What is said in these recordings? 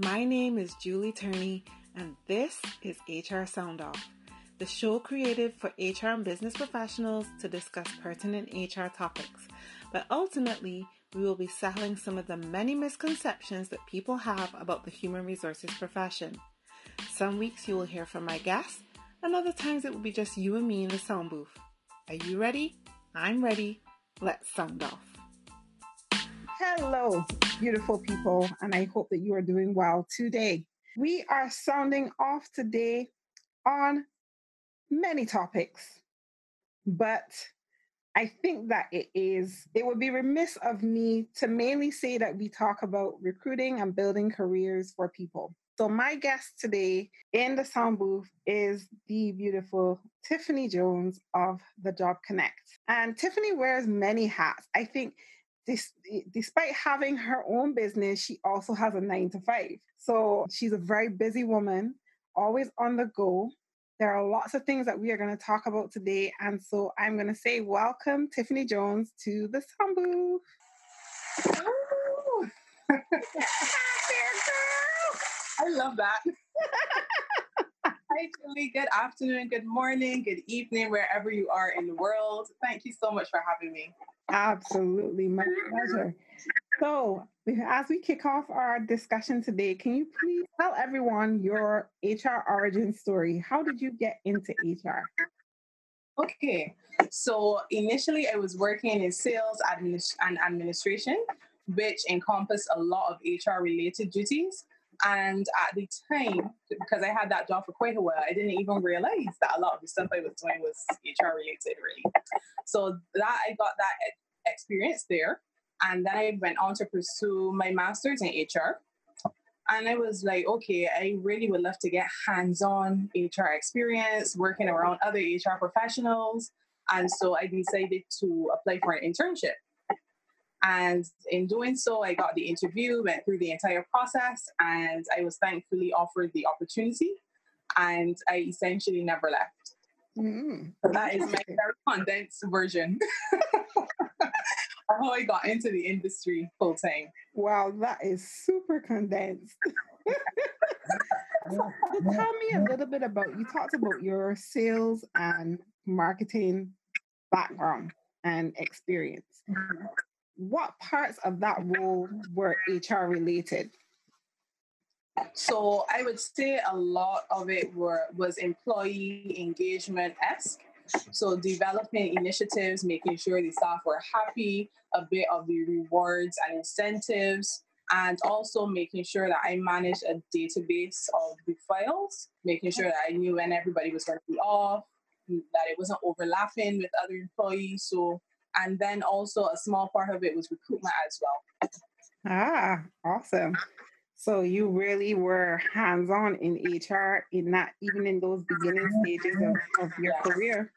My name is Julie Turney, and this is HR Sound Off, the show created for HR and business professionals to discuss pertinent HR topics. But ultimately, we will be settling some of the many misconceptions that people have about the human resources profession. Some weeks you will hear from my guests, and other times it will be just you and me in the sound booth. Are you ready? I'm ready. Let's sound off. Hello, beautiful people, and I hope that you are doing well today. We are sounding off today on many topics, but I think that it is, it would be remiss of me to mainly say that we talk about recruiting and building careers for people. So, my guest today in the sound booth is the beautiful Tiffany Jones of the Job Connect. And Tiffany wears many hats. I think this, despite having her own business, she also has a nine to five. So, she's a very busy woman, always on the go. There are lots of things that we are going to talk about today. And so, I'm going to say, welcome, Tiffany Jones, to the booth. I love that. Hi, Julie. Good afternoon, good morning, good evening, wherever you are in the world. Thank you so much for having me. Absolutely, my pleasure. So, as we kick off our discussion today, can you please tell everyone your HR origin story? How did you get into HR? Okay, so initially I was working in sales administ- and administration, which encompassed a lot of HR related duties. And at the time, because I had that job for quite a while, I didn't even realize that a lot of the stuff I was doing was HR related, really. So that I got that experience there. And then I went on to pursue my master's in HR. And I was like, okay, I really would love to get hands on HR experience, working around other HR professionals. And so I decided to apply for an internship. And in doing so, I got the interview, went through the entire process, and I was thankfully offered the opportunity. And I essentially never left. Mm-hmm. So that is my very condensed version of how I got into the industry full time. Wow, that is super condensed. so, tell me a little bit about you talked about your sales and marketing background and experience. What parts of that role were HR related? So I would say a lot of it were was employee engagement esque. So developing initiatives, making sure the staff were happy, a bit of the rewards and incentives, and also making sure that I managed a database of the files, making sure that I knew when everybody was going to be off, that it wasn't overlapping with other employees. So and then also a small part of it was recruitment as well. Ah, awesome. So you really were hands-on in HR in that even in those beginning stages of, of your yes. career.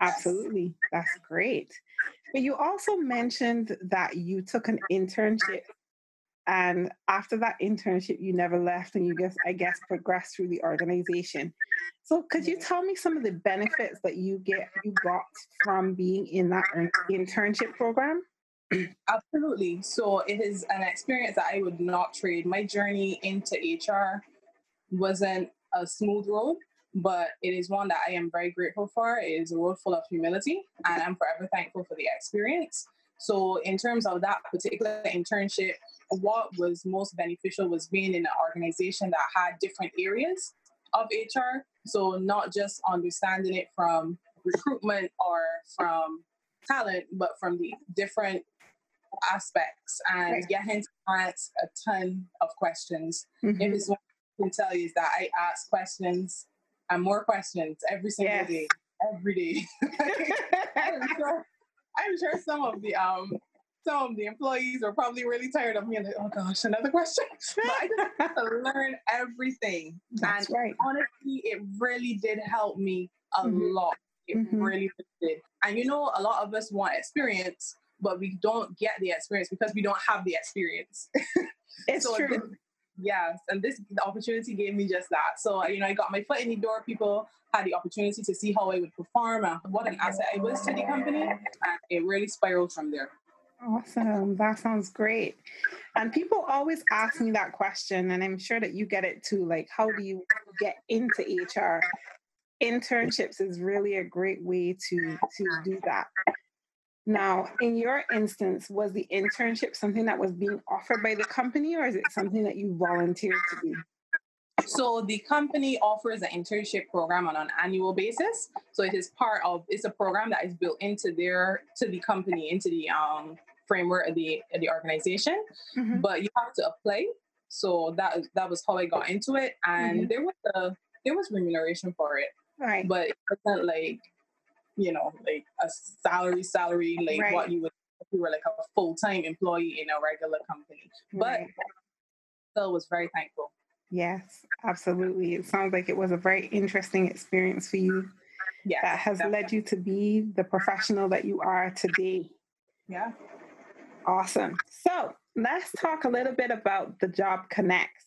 Absolutely. That's great. But you also mentioned that you took an internship and after that internship you never left and you just i guess progressed through the organization. So could you tell me some of the benefits that you get you got from being in that internship program? Absolutely. So it is an experience that i would not trade. My journey into hr wasn't a smooth road but it is one that i am very grateful for. It is a road full of humility and i'm forever thankful for the experience. So in terms of that particular internship what was most beneficial was being in an organization that had different areas of HR. So not just understanding it from recruitment or from talent, but from the different aspects and right. getting to ask a ton of questions. Mm-hmm. If it's what I can tell you is that I ask questions and more questions every single yes. day, every day. I'm, sure, I'm sure some of the um some of the employees are probably really tired of me and like, oh gosh, another question. I just to learn everything. That's and right. honestly, it really did help me a mm-hmm. lot. It mm-hmm. really did. And you know, a lot of us want experience, but we don't get the experience because we don't have the experience. it's so true. This, yes, and this the opportunity gave me just that. So you know, I got my foot in the door. People had the opportunity to see how I would perform and what an asset I was to the company, and it really spiraled from there. Awesome. That sounds great. And people always ask me that question, and I'm sure that you get it too. Like, how do you get into HR? Internships is really a great way to to do that. Now, in your instance, was the internship something that was being offered by the company, or is it something that you volunteered to do? So the company offers an internship program on an annual basis. So it is part of it's a program that is built into their to the company into the um framework of the of the organization. Mm-hmm. But you have to apply. So that that was how I got into it, and mm-hmm. there was a there was remuneration for it. Right. But it wasn't like you know like a salary salary like right. what you would if you were like a full time employee in a regular company. Right. But still was very thankful. Yes, absolutely. It sounds like it was a very interesting experience for you. Yes, that has definitely. led you to be the professional that you are today. Yeah. Awesome. So let's talk a little bit about the Job Connect.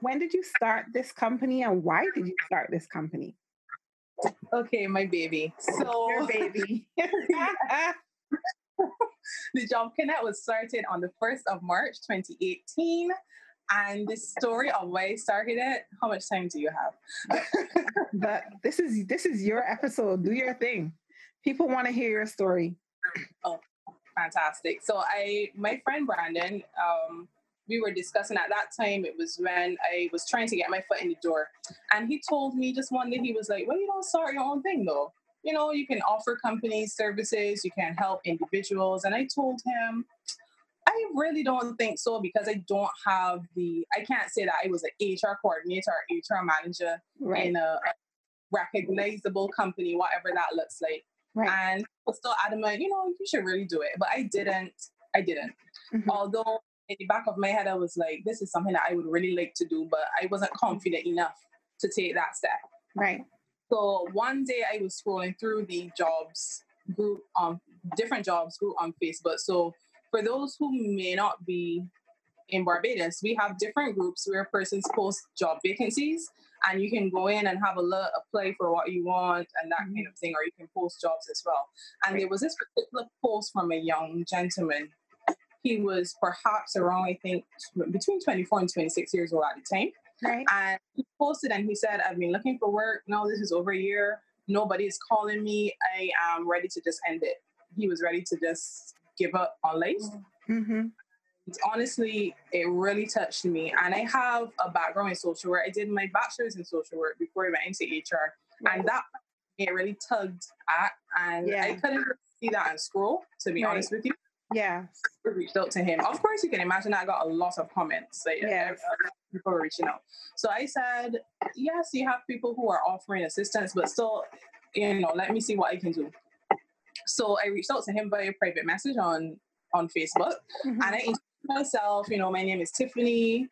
When did you start this company and why did you start this company? Okay, my baby. So your baby. the Job Connect was started on the 1st of March 2018. And this story of why I started it, how much time do you have? but this is this is your episode. Do your thing. People want to hear your story. Oh, fantastic. So I my friend Brandon, um, we were discussing at that time, it was when I was trying to get my foot in the door. And he told me just one day, he was like, Well, you don't start your own thing though. You know, you can offer companies services, you can help individuals. And I told him, I really don't think so because I don't have the, I can't say that I was an HR coordinator or HR manager right. in a, recognizable company, whatever that looks like. Right. And was still adamant, you know, you should really do it. But I didn't, I didn't. Mm-hmm. Although in the back of my head, I was like, this is something that I would really like to do, but I wasn't confident enough to take that step. Right. So one day I was scrolling through the jobs group on different jobs group on Facebook. So for those who may not be in Barbados, we have different groups where persons post job vacancies and you can go in and have a look, apply for what you want and that mm-hmm. kind of thing, or you can post jobs as well. And right. there was this particular post from a young gentleman. He was perhaps around, I think, between 24 and 26 years old at the time. Right. And he posted and he said, I've been looking for work. No, this is over a year. Nobody is calling me. I am ready to just end it. He was ready to just give up on life. Mm-hmm. Honestly, it really touched me. And I have a background in social work. I did my bachelor's in social work before I went into HR. And that it really tugged at. And yeah. I couldn't see that in school, to be right. honest with you. Yeah. I reached out to him. Of course, you can imagine I got a lot of comments. Like, yeah. People were reaching out. So I said, yes, you have people who are offering assistance, but still, you know, let me see what I can do. So I reached out to him via private message on on Facebook, mm-hmm. and I introduced myself. You know, my name is Tiffany.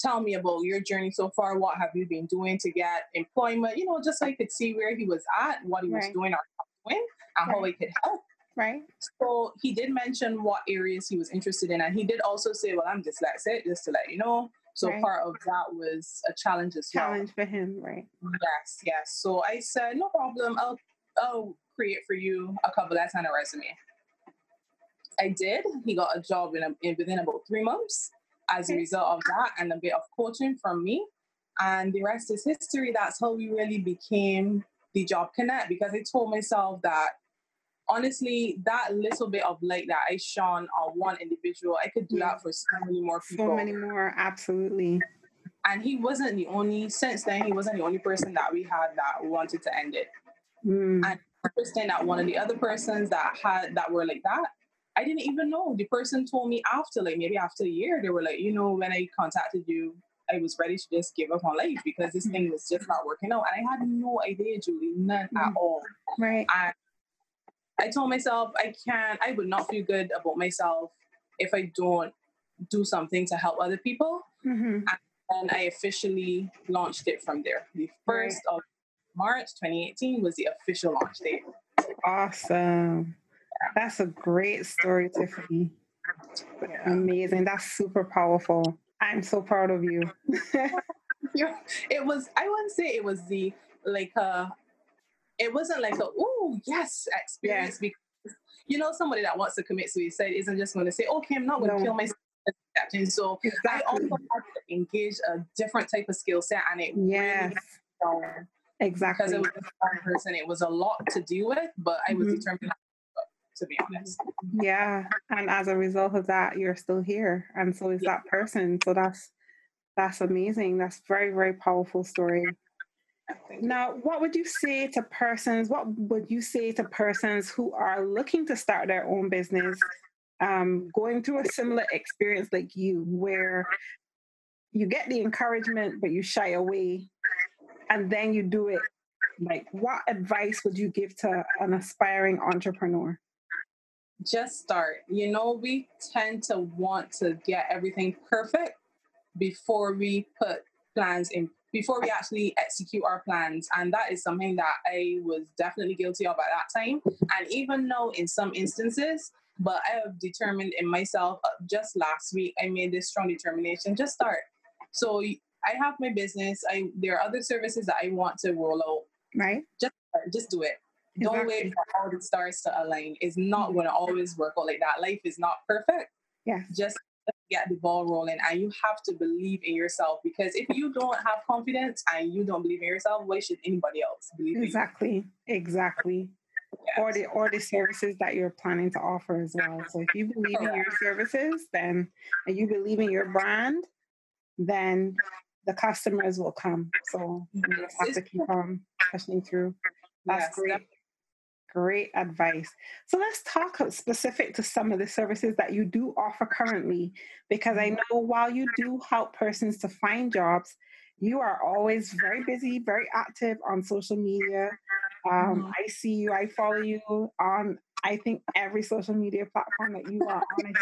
Tell me about your journey so far. What have you been doing to get employment? You know, just so I could see where he was at, what he was doing or doing, and right. how I could help. Right. So he did mention what areas he was interested in, and he did also say, "Well, I'm dyslexic," just to let you know. So right. part of that was a challenge as well. Challenge for him, right? Yes, yes. So I said, no problem. I'll I'll create for you a cover letter and a resume. I did. He got a job in, a, in within about three months as a result of that and a bit of coaching from me. And the rest is history. That's how we really became the Job Connect because I told myself that honestly, that little bit of light that I shone on one individual, I could do yeah. that for so many more people. So many more, absolutely. And he wasn't the only, since then, he wasn't the only person that we had that wanted to end it. Mm. And understand that one of the other persons that had that were like that, I didn't even know. The person told me after, like maybe after a year, they were like, you know, when I contacted you, I was ready to just give up on life because this thing was just not working out. And I had no idea, Julie, none mm-hmm. at all. Right. And I told myself I can't, I would not feel good about myself if I don't do something to help other people. Mm-hmm. And I officially launched it from there. The first right. of March 2018 was the official launch date. Awesome. That's a great story, Tiffany. Yeah. Amazing. That's super powerful. I'm so proud of you. it was, I wouldn't say it was the like uh it wasn't like a oh yes experience yeah. because you know, somebody that wants to commit suicide isn't just going to say, "Okay, I'm not going to no. kill myself." And so exactly. I also have to engage a different type of skill set, and it yes. really exactly because it was one person. It was a lot to deal with, but I was mm-hmm. determined to be honest. Yeah, and as a result of that, you're still here, and so is yeah. that person. So that's that's amazing. That's very very powerful story. Now, what would you say to persons? What would you say to persons who are looking to start their own business, um, going through a similar experience like you, where you get the encouragement but you shy away, and then you do it? Like, what advice would you give to an aspiring entrepreneur? Just start. You know, we tend to want to get everything perfect before we put plans in before we actually execute our plans. And that is something that I was definitely guilty of at that time. And even though in some instances, but I have determined in myself uh, just last week, I made this strong determination just start. So I have my business. I there are other services that I want to roll out. Right. Just just do it. Exactly. Don't wait for all the stars to align. It's not mm-hmm. going to always work out like that. Life is not perfect. Yeah. Just get the ball rolling and you have to believe in yourself because if you don't have confidence and you don't believe in yourself why should anybody else believe exactly exactly yes. or the or the services that you're planning to offer as well so if you believe in your services then and you believe in your brand then the customers will come so you just have to keep on pushing through that's yes, great Great advice. So let's talk specific to some of the services that you do offer currently, because I know while you do help persons to find jobs, you are always very busy, very active on social media. Um, mm-hmm. I see you, I follow you on I think every social media platform that you are on,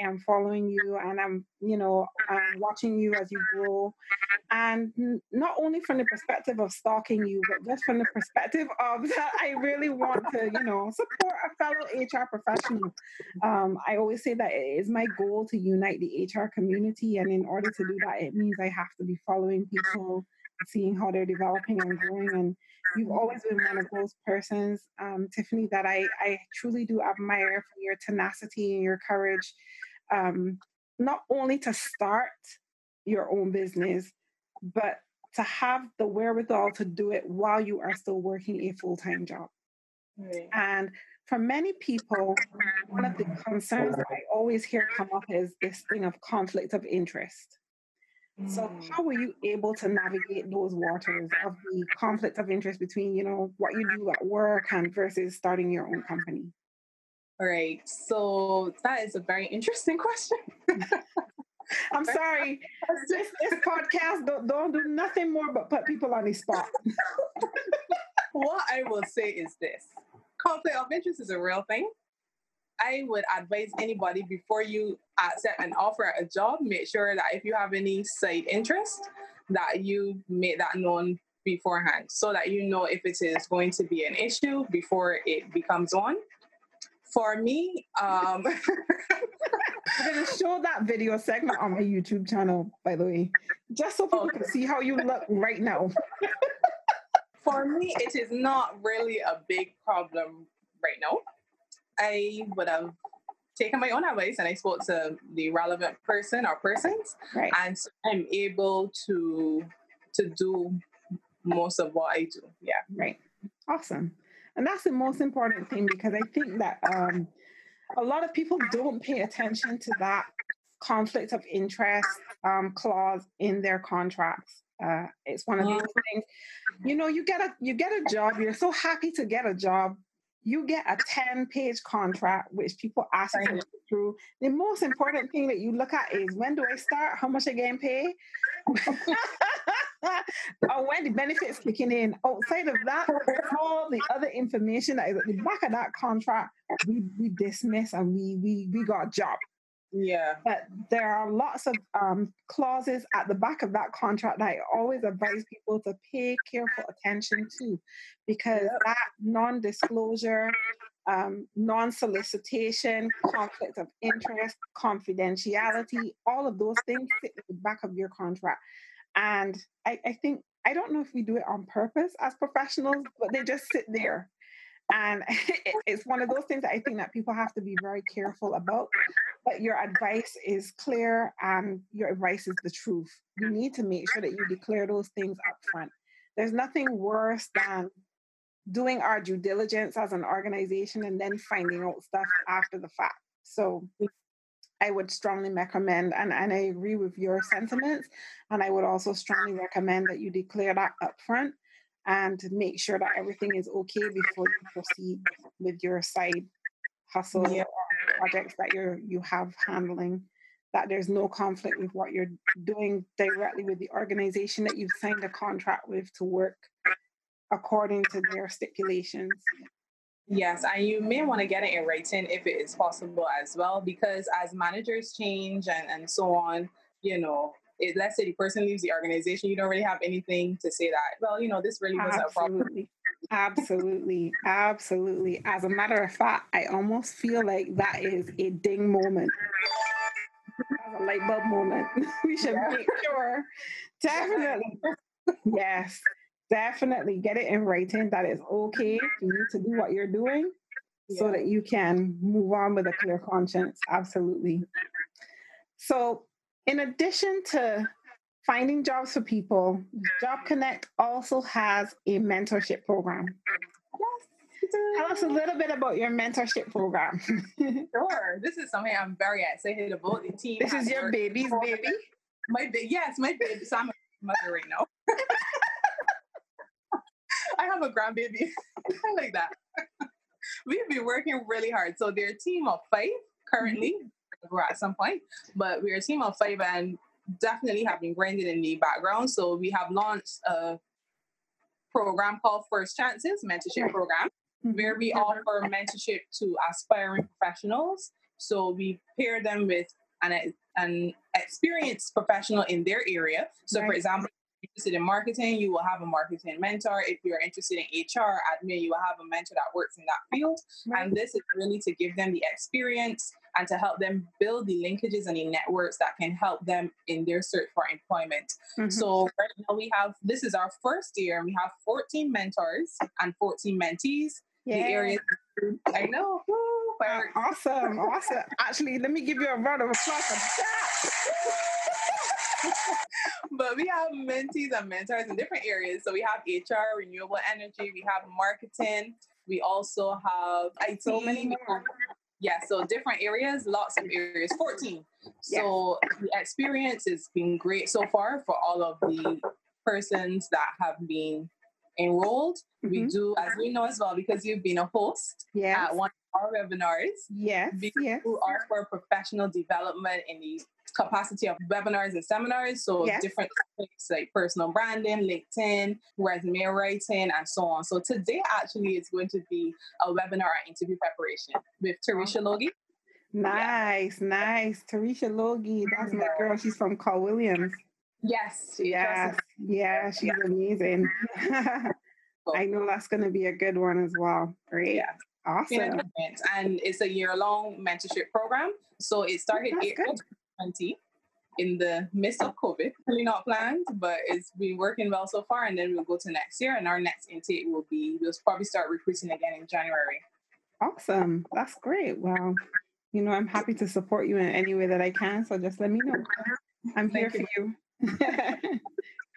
I am following you and I'm, you know, I'm watching you as you grow. And not only from the perspective of stalking you, but just from the perspective of that I really want to, you know, support a fellow HR professional. Um, I always say that it is my goal to unite the HR community. And in order to do that, it means I have to be following people, seeing how they're developing and growing and you've always been one of those persons, um, Tiffany, that I, I truly do admire for your tenacity and your courage, um, not only to start your own business, but to have the wherewithal to do it while you are still working a full time job. Right. And for many people, one of the concerns that I always hear come up is this thing of conflict of interest. So, mm. how were you able to navigate those waters of the conflict of interest between, you know, what you do at work and versus starting your own company? All right. So, that is a very interesting question. I'm sorry. This, this podcast don't, don't do nothing more but put people on the spot. what I will say is this conflict of interest is a real thing. I would advise anybody before you accept an offer at a job, make sure that if you have any side interest, that you make that known beforehand so that you know if it is going to be an issue before it becomes one. For me, um, I'm going to show that video segment on my YouTube channel, by the way, just so people okay. can see how you look right now. For me, it is not really a big problem right now. I would have taken my own advice and I spoke to the relevant person or persons, right. and so I'm able to to do most of what I do. Yeah, right. Awesome, and that's the most important thing because I think that um, a lot of people don't pay attention to that conflict of interest um, clause in their contracts. Uh, it's one of those mm-hmm. things. You know, you get a you get a job. You're so happy to get a job you get a 10 page contract, which people ask you to through. The most important thing that you look at is when do I start? How much I getting paid? or when the benefits kicking in. Outside of that, all the other information that is at the back of that contract, we, we dismiss and we we we got a job. Yeah. But there are lots of um, clauses at the back of that contract that I always advise people to pay careful attention to because that non disclosure, um, non solicitation, conflict of interest, confidentiality, all of those things sit at the back of your contract. And I, I think, I don't know if we do it on purpose as professionals, but they just sit there. And it's one of those things that I think that people have to be very careful about. But your advice is clear and your advice is the truth. You need to make sure that you declare those things up front. There's nothing worse than doing our due diligence as an organization and then finding out stuff after the fact. So I would strongly recommend, and, and I agree with your sentiments, and I would also strongly recommend that you declare that upfront and make sure that everything is okay before you proceed with your side hustle yeah. or projects that you're you have handling that there's no conflict with what you're doing directly with the organization that you've signed a contract with to work according to their stipulations. Yes, and you may want to get it in writing if it is possible as well, because as managers change and, and so on, you know, it, let's say the person leaves the organization, you don't really have anything to say that, well, you know, this really was a problem. Absolutely. Absolutely. As a matter of fact, I almost feel like that is a ding moment. a light bulb moment. we should yeah. make sure. Definitely. yes definitely get it in writing that it's okay for you to do what you're doing yeah. so that you can move on with a clear conscience. Absolutely. So, in addition to finding jobs for people, Job Connect also has a mentorship program. Tell us a little bit about your mentorship program. sure. This is something I'm very excited about. The team. This is your baby's baby? My baby, yes, my baby. So I'm a mother right now. I have a grandbaby. I like that. We've been working really hard. So they're a team of five currently. Mm-hmm. We're at some point, but we're a team of five and definitely have been grinding in the background. So we have launched a program called First Chances Mentorship Program, mm-hmm. where we offer mentorship to aspiring professionals. So we pair them with an, an experienced professional in their area. So, right. for example, if you're interested in marketing, you will have a marketing mentor. If you're interested in HR, admin, you will have a mentor that works in that field. Right. And this is really to give them the experience and to help them build the linkages and the networks that can help them in their search for employment. Mm-hmm. So right now we have this is our first year and we have 14 mentors and 14 mentees. Yeah. The areas I know. Woo, awesome, awesome. Actually, let me give you a round of applause for that. but we have mentees and mentors in different areas. So we have HR, renewable energy, we have marketing, we also have IT. So many more. Yeah, so different areas, lots of areas, 14. So the experience has been great so far for all of the persons that have been enrolled. Mm-hmm. We do, as we know as well, because you've been a host yes. at one of our webinars. Yes. Because yes. you offer professional development in the capacity of webinars and seminars. So yes. different topics like personal branding, LinkedIn, resume writing, and so on. So today actually is going to be a webinar on interview preparation with Tarisha Logie. Nice, yeah. nice. Tarisha Logie, that's my girl. She's from Carl Williams. Yes. Yes. Yeah, she's yeah. amazing. I know that's going to be a good one as well. Great. Yeah. Awesome. And it's a year long mentorship program. So it oh, started April 2020 in the midst of COVID. Really not planned, but it's been working well so far. And then we'll go to next year, and our next intake will be we'll probably start recruiting again in January. Awesome. That's great. Well, you know, I'm happy to support you in any way that I can. So just let me know. I'm here Thank for you.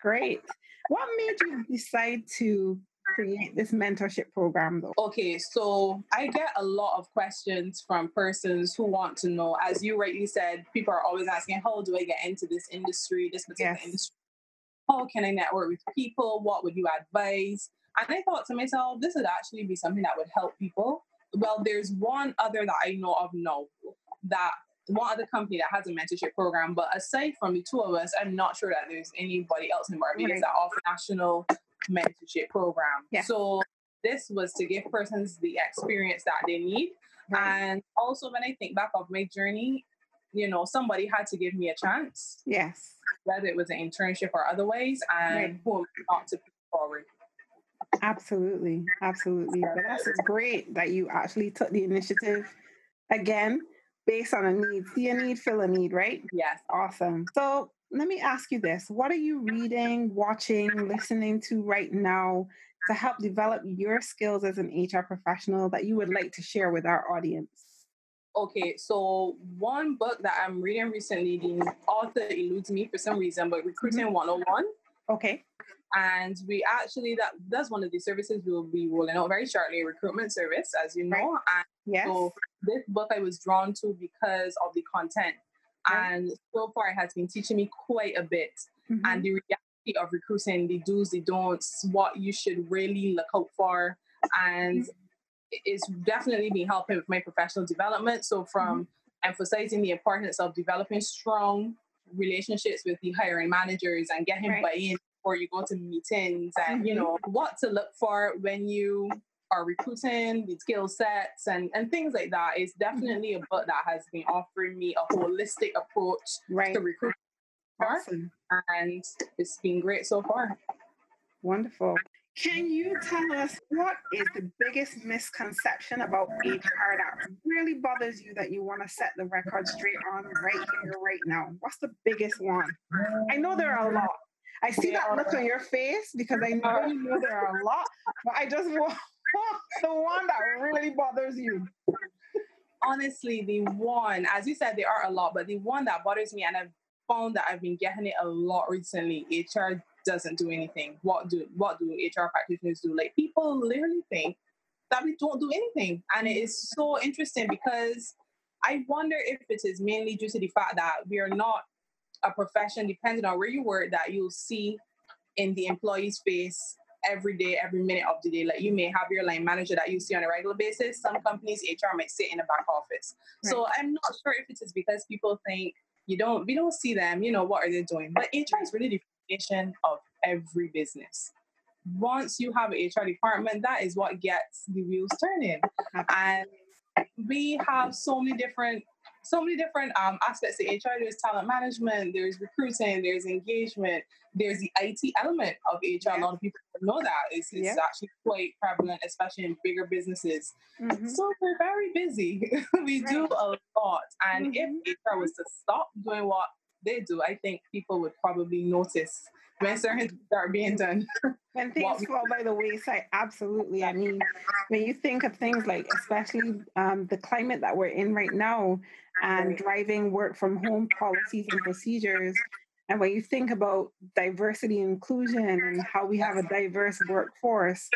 great. What made you decide to create this mentorship program though? Okay, so I get a lot of questions from persons who want to know, as you rightly said, people are always asking, how do I get into this industry, this particular yes. industry? How can I network with people? What would you advise? And I thought to myself, this would actually be something that would help people. Well, there's one other that I know of now that one other company that has a mentorship program, but aside from the two of us, I'm not sure that there's anybody else in Barbados right. that offer national mentorship program. Yeah. So this was to give persons the experience that they need. Right. And also when I think back of my journey, you know, somebody had to give me a chance. Yes. Whether it was an internship or otherwise, and right. who not to put forward. Absolutely. Absolutely. But that's great that you actually took the initiative again based on a need. See a need, fill a need, right? Yes. Awesome. So let me ask you this what are you reading watching listening to right now to help develop your skills as an HR professional that you would like to share with our audience? Okay, so one book that I'm reading recently, the author eludes me for some reason, but Recruiting mm-hmm. 101. Okay. And we actually that that's one of the services we'll be rolling out very shortly, a recruitment service, as you know. Right. And yes. so this book I was drawn to because of the content. Right. And so far it has been teaching me quite a bit. Mm-hmm. And the reality of recruiting, the do's, the don'ts, what you should really look out for. And mm-hmm it's definitely been helping with my professional development. So from mm-hmm. emphasizing the importance of developing strong relationships with the hiring managers and getting right. buy-in before you go to meetings and mm-hmm. you know what to look for when you are recruiting the skill sets and, and things like that is mm-hmm. definitely a book that has been offering me a holistic approach right. to recruiting awesome. and it's been great so far wonderful can you tell us what is the biggest misconception about HR that really bothers you that you want to set the record straight on right here, right now? What's the biggest one? I know there are a lot. I see that look on your face because I know uh-huh. you know there are a lot, but I just want the one that really bothers you. Honestly, the one, as you said, there are a lot, but the one that bothers me, and I've found that I've been getting it a lot recently, HR doesn't do anything. What do what do HR practitioners do? Like people literally think that we don't do anything, and it is so interesting because I wonder if it is mainly due to the fact that we are not a profession, depending on where you work, that you'll see in the employee's face every day, every minute of the day. Like you may have your line manager that you see on a regular basis. Some companies HR might sit in the back office. Right. So I'm not sure if it is because people think you don't we don't see them, you know, what are they doing? But HR is really the foundation of every business. Once you have an HR department, that is what gets the wheels turning. And we have so many different so many different um, aspects of HR. There's talent management, there's recruiting, there's engagement, there's the IT element of HR. Yeah. A lot of people know that. It's, it's yeah. actually quite prevalent, especially in bigger businesses. Mm-hmm. So we're very busy. we right. do a lot. And mm-hmm. if HR was to stop doing what they do, I think people would probably notice when certain things are being done. When things fall by the wayside, absolutely. I mean, when you think of things like, especially um, the climate that we're in right now, and driving work from home policies and procedures, and when you think about diversity and inclusion and how we have a diverse workforce,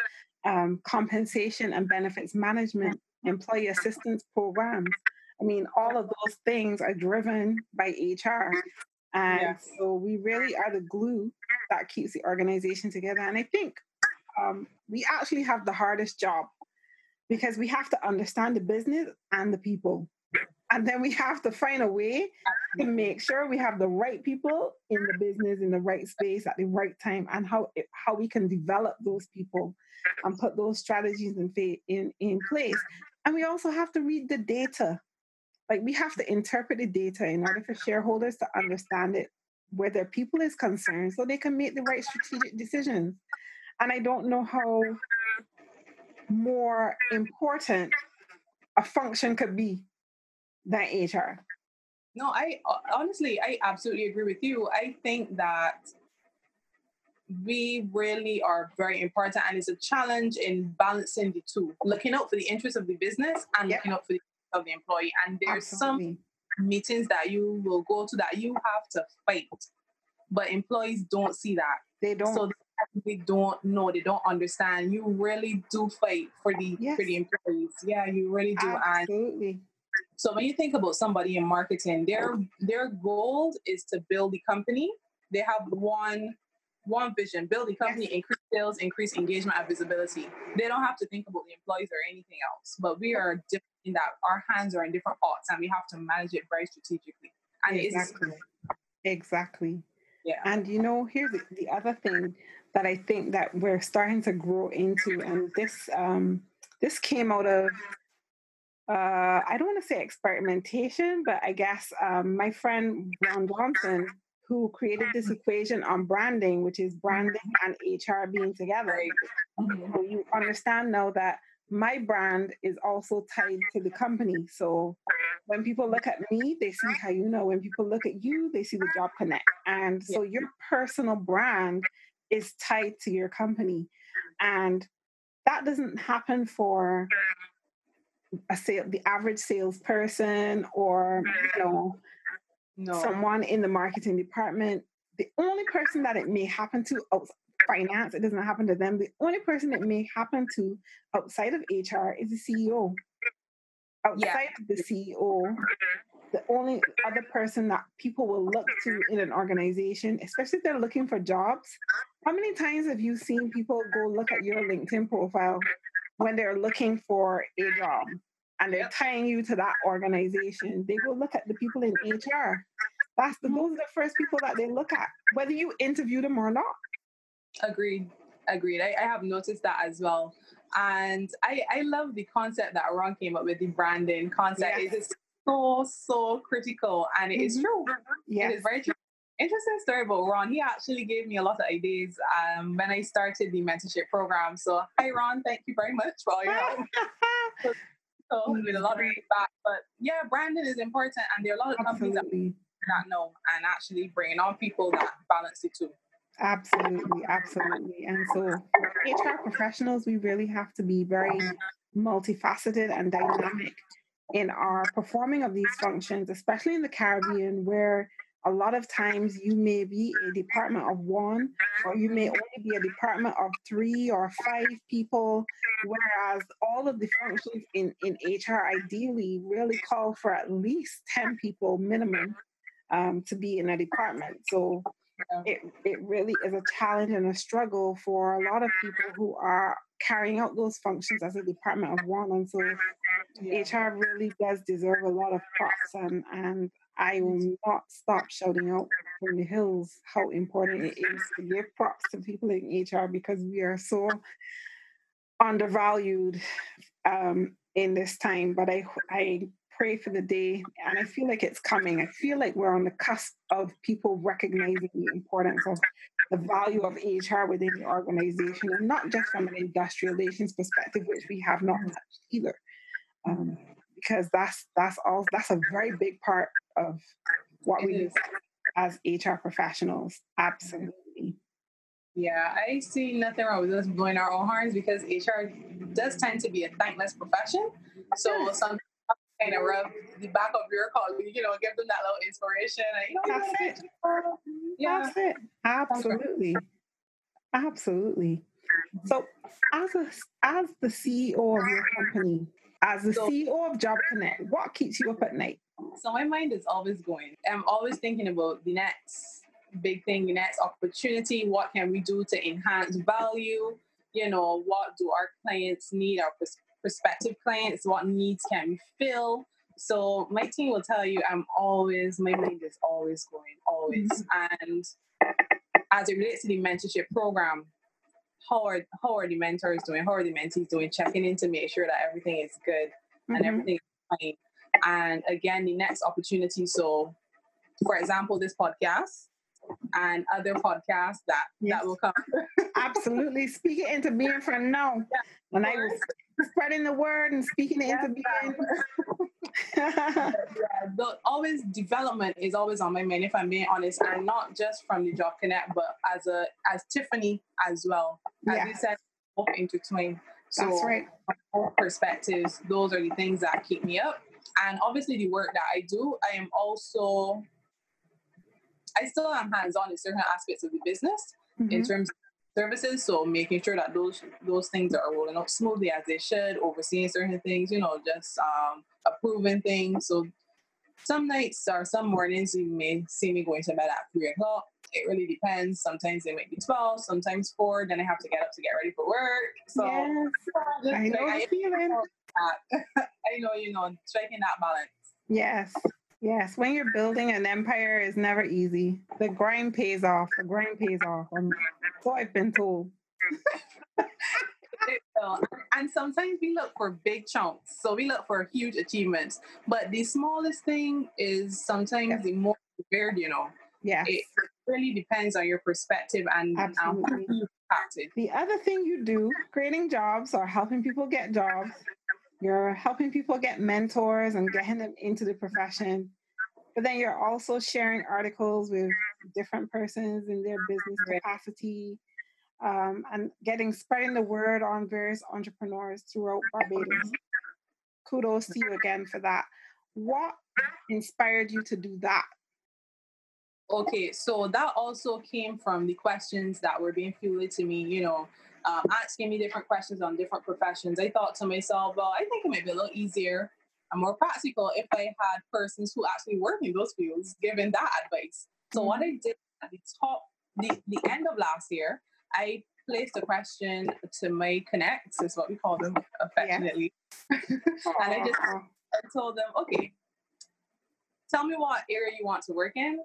um, compensation and benefits management, employee assistance programs, I mean, all of those things are driven by HR. And yes. so we really are the glue that keeps the organization together. And I think um, we actually have the hardest job because we have to understand the business and the people. And then we have to find a way to make sure we have the right people in the business in the right space at the right time and how how we can develop those people and put those strategies in, in, in place. And we also have to read the data like we have to interpret the data in order for shareholders to understand it where their people is concerned so they can make the right strategic decisions. And i don't know how more important a function could be than hr no i honestly i absolutely agree with you. I think that we really are very important and it's a challenge in balancing the two looking out for the interests of the business and yep. looking out for the of the employee. And there's Absolutely. some meetings that you will go to that you have to fight, but employees don't see that. They don't. So they don't know. They don't understand. You really do fight for the yes. for the employees. Yeah, you really do. Absolutely. And so when you think about somebody in marketing, their their goal is to build the company. They have one one vision, build the company, yes. increase sales, increase engagement and visibility. They don't have to think about the employees or anything else. But we are different in that our hands are in different pots and we have to manage it very strategically. And exactly. exactly. Yeah. And you know, here's the, the other thing that I think that we're starting to grow into, and this um, this came out of uh, I don't want to say experimentation, but I guess um, my friend Ron Johnson, who created this equation on branding, which is branding and HR being together. Mm-hmm. So you understand now that my brand is also tied to the company. So when people look at me, they see how you know. When people look at you, they see the job connect. And so your personal brand is tied to your company. And that doesn't happen for a sale, the average salesperson or you know no. someone in the marketing department. The only person that it may happen to outside finance, it doesn't happen to them. The only person it may happen to outside of HR is the CEO. Outside yeah. of the CEO, the only other person that people will look to in an organization, especially if they're looking for jobs. How many times have you seen people go look at your LinkedIn profile when they're looking for a job and they're tying you to that organization? They go look at the people in HR. That's the, those are the first people that they look at, whether you interview them or not. Agreed. Agreed. I, I have noticed that as well. And I, I love the concept that Ron came up with, the branding concept. Yes. It is so, so critical. And it mm-hmm. is true. Yes. It is very true. Interesting story about Ron. He actually gave me a lot of ideas um, when I started the mentorship program. So, hi, Ron. Thank you very much for all your help. so, oh, with a lot of feedback. But yeah, branding is important. And there are a lot of Absolutely. companies that, we that know and actually bringing on people that balance it too. Absolutely, absolutely. And so, HR professionals, we really have to be very multifaceted and dynamic in our performing of these functions, especially in the Caribbean, where a lot of times you may be a department of one, or you may only be a department of three or five people, whereas all of the functions in, in HR ideally really call for at least 10 people minimum um, to be in a department. So it, it really is a challenge and a struggle for a lot of people who are carrying out those functions as a department of one. And so yeah. HR really does deserve a lot of props and, and I will not stop shouting out from the hills how important it is to give props to people in HR because we are so undervalued um, in this time. But I I pray for the day, and I feel like it's coming. I feel like we're on the cusp of people recognizing the importance of the value of HR within the organization, and not just from an industrial relations perspective, which we have not touched either, um, because that's that's all that's a very big part of what we do as HR professionals. Absolutely. Yeah, I see nothing wrong with us blowing our own horns because HR does tend to be a thankless profession. So some kind of rub the back of your colleague, you know, give them that little inspiration. And, you know, That's it. Yeah. That's it. Absolutely. Absolutely. So, as a, as the CEO of your company, as the CEO of Job Connect, what keeps you up at night? So my mind is always going. I'm always thinking about the next big thing, the next opportunity. What can we do to enhance value? You know, what do our clients need? Our prospective clients, what needs can we fill? So my team will tell you I'm always, my mind is always going, always. Mm-hmm. And as it relates to the mentorship program, how are, how are the mentors doing? How are the mentees doing? Checking in to make sure that everything is good mm-hmm. and everything is fine. And again, the next opportunity. So, for example, this podcast and other podcasts that yes. that will come. Absolutely, speak it into being for now. Yeah. When I was spreading the word and speaking it into being. yeah, but always development is always on my mind, if I'm being honest, and not just from the Job Connect, but as a as Tiffany as well. As yeah. you said, both intertwined. So That's right. Perspectives, those are the things that keep me up. And obviously the work that I do, I am also I still am hands-on in certain aspects of the business mm-hmm. in terms of services. So making sure that those those things are rolling out smoothly as they should, overseeing certain things, you know, just um, approving things. So some nights or some mornings you may see me going to bed at three o'clock. It really depends. Sometimes it might be twelve, sometimes four. Then I have to get up to get ready for work. So yes, I know like, the feeling. I know, you know, striking that balance. Yes. Yes, when you're building an empire is never easy. The grind pays off. The grind pays off. Um, so I've been told. and sometimes we look for big chunks. So we look for huge achievements. But the smallest thing is sometimes yes. the more prepared, you know. Yeah. It really depends on your perspective and how you've Absolutely. the other thing you do, creating jobs or helping people get jobs, you're helping people get mentors and getting them into the profession. But then you're also sharing articles with different persons in their business capacity. um, and getting spreading the word on various entrepreneurs throughout Barbados. Kudos to you again for that. What inspired you to do that? Okay, so that also came from the questions that were being fielded to me, you know, um, asking me different questions on different professions. I thought to myself, well, I think it might be a little easier and more practical if I had persons who actually work in those fields giving that advice. So mm-hmm. what I did at the top, the, the end of last year, I placed a question to my connects, is what we call them affectionately. Yeah. and I just I told them, okay, tell me what area you want to work in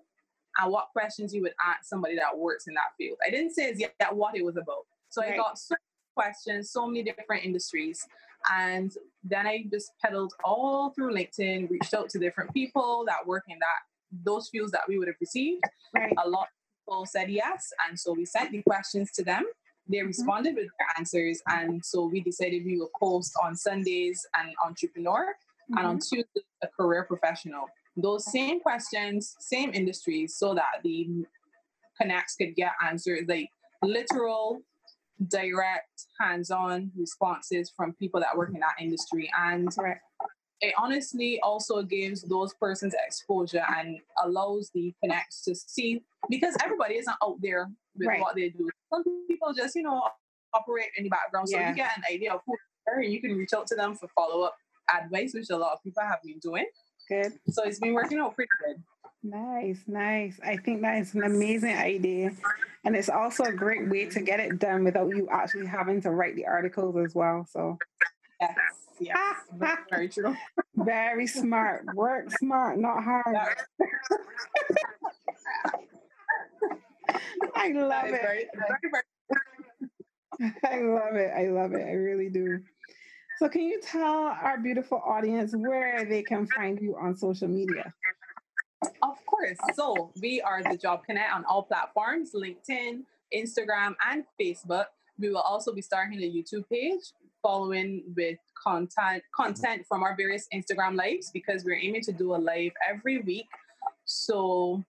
and what questions you would ask somebody that works in that field. I didn't say as yet what it was about. So right. I got so many questions, so many different industries. And then I just pedaled all through LinkedIn, reached out to different people that work in that those fields that we would have received. Right. A lot of people said yes. And so we sent the questions to them. They mm-hmm. responded with their answers. And so we decided we would post on Sundays an entrepreneur mm-hmm. and on mm-hmm. A career professional those same questions, same industries, so that the connects could get answers like literal, direct, hands-on responses from people that work in that industry. And right. it honestly also gives those persons exposure and allows the connects to see because everybody isn't out there with right. what they do. Some people just, you know, operate in the background. So yeah. you get an idea of who they are and you can reach out to them for follow-up advice, which a lot of people have been doing. Good. So it's been working out pretty good. Nice, nice. I think that is an amazing idea. And it's also a great way to get it done without you actually having to write the articles as well. So yes, yes. very, very true. Very smart. Work smart, not hard. I love it. Very, very, I love it. I love it. I really do. So, can you tell our beautiful audience where they can find you on social media? Course. So, we are the Job Connect on all platforms LinkedIn, Instagram, and Facebook. We will also be starting a YouTube page following with content content from our various Instagram lives because we're aiming to do a live every week. So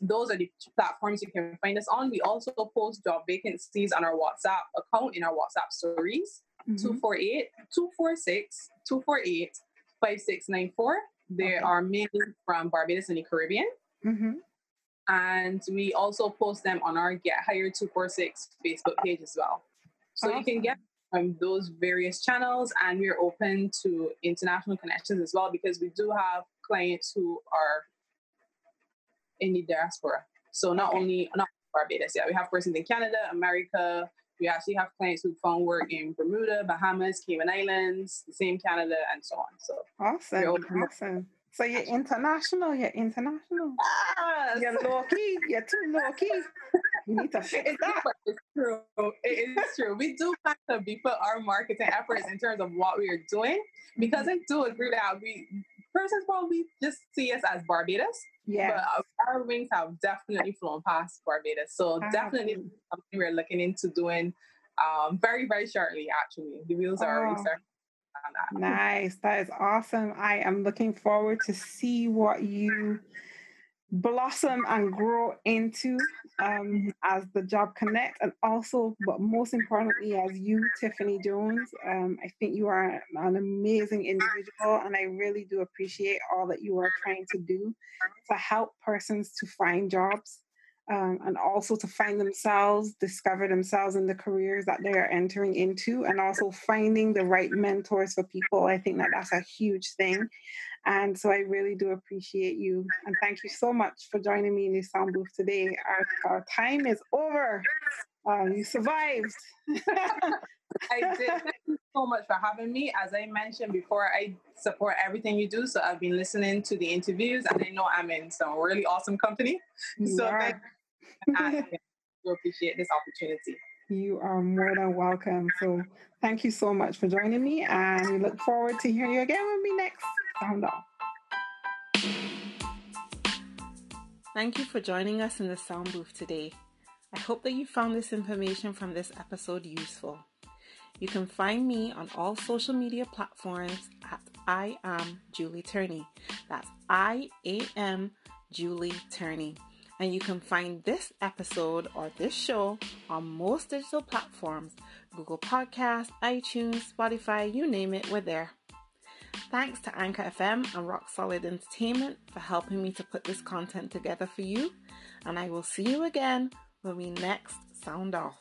those are the platforms you can find us on. We also post job vacancies on our WhatsApp account in our WhatsApp stories. Mm-hmm. 248 246 248 5694. They okay. are mainly from Barbados and the Caribbean. Mm-hmm. And we also post them on our Get Hired 246 Facebook page as well. So awesome. you can get from those various channels, and we're open to international connections as well because we do have clients who are in the diaspora. So not okay. only not Barbados, yeah, we have persons in Canada, America, we actually have clients who found work in Bermuda, Bahamas, Cayman Islands, the same Canada, and so on. So awesome, awesome. So you're international. You're international. Yes. You're low key. You're too low key. You need to fix it's that. It's true. It is true. We do have to be put our marketing efforts in terms of what we are doing because I do agree that we persons probably just see us as Barbados. Yeah. But our wings have definitely flown past Barbados. So ah, definitely something we're looking into doing um, very, very shortly, actually. The wheels are already oh, starting. That. Nice. That is awesome. I am looking forward to see what you blossom and grow into um, as the Job Connect, and also, but most importantly, as you, Tiffany Jones. Um, I think you are an amazing individual, and I really do appreciate all that you are trying to do to help persons to find jobs. Um, and also to find themselves, discover themselves in the careers that they are entering into, and also finding the right mentors for people. I think that that's a huge thing. And so I really do appreciate you. And thank you so much for joining me in the sound booth today. Our, our time is over. Uh, you survived. I did. Thank you so much for having me. As I mentioned before, I support everything you do. So I've been listening to the interviews and I know I'm in some really awesome company. So thank you. I appreciate this opportunity. You are more than welcome. So thank you so much for joining me and we look forward to hearing you again with me next sound off. Thank you for joining us in the sound booth today. I hope that you found this information from this episode useful. You can find me on all social media platforms at I am Julie Turney. That's I A M Julie Turney. And you can find this episode or this show on most digital platforms Google Podcasts, iTunes, Spotify, you name it, we're there. Thanks to Anchor FM and Rock Solid Entertainment for helping me to put this content together for you. And I will see you again when we next sound off.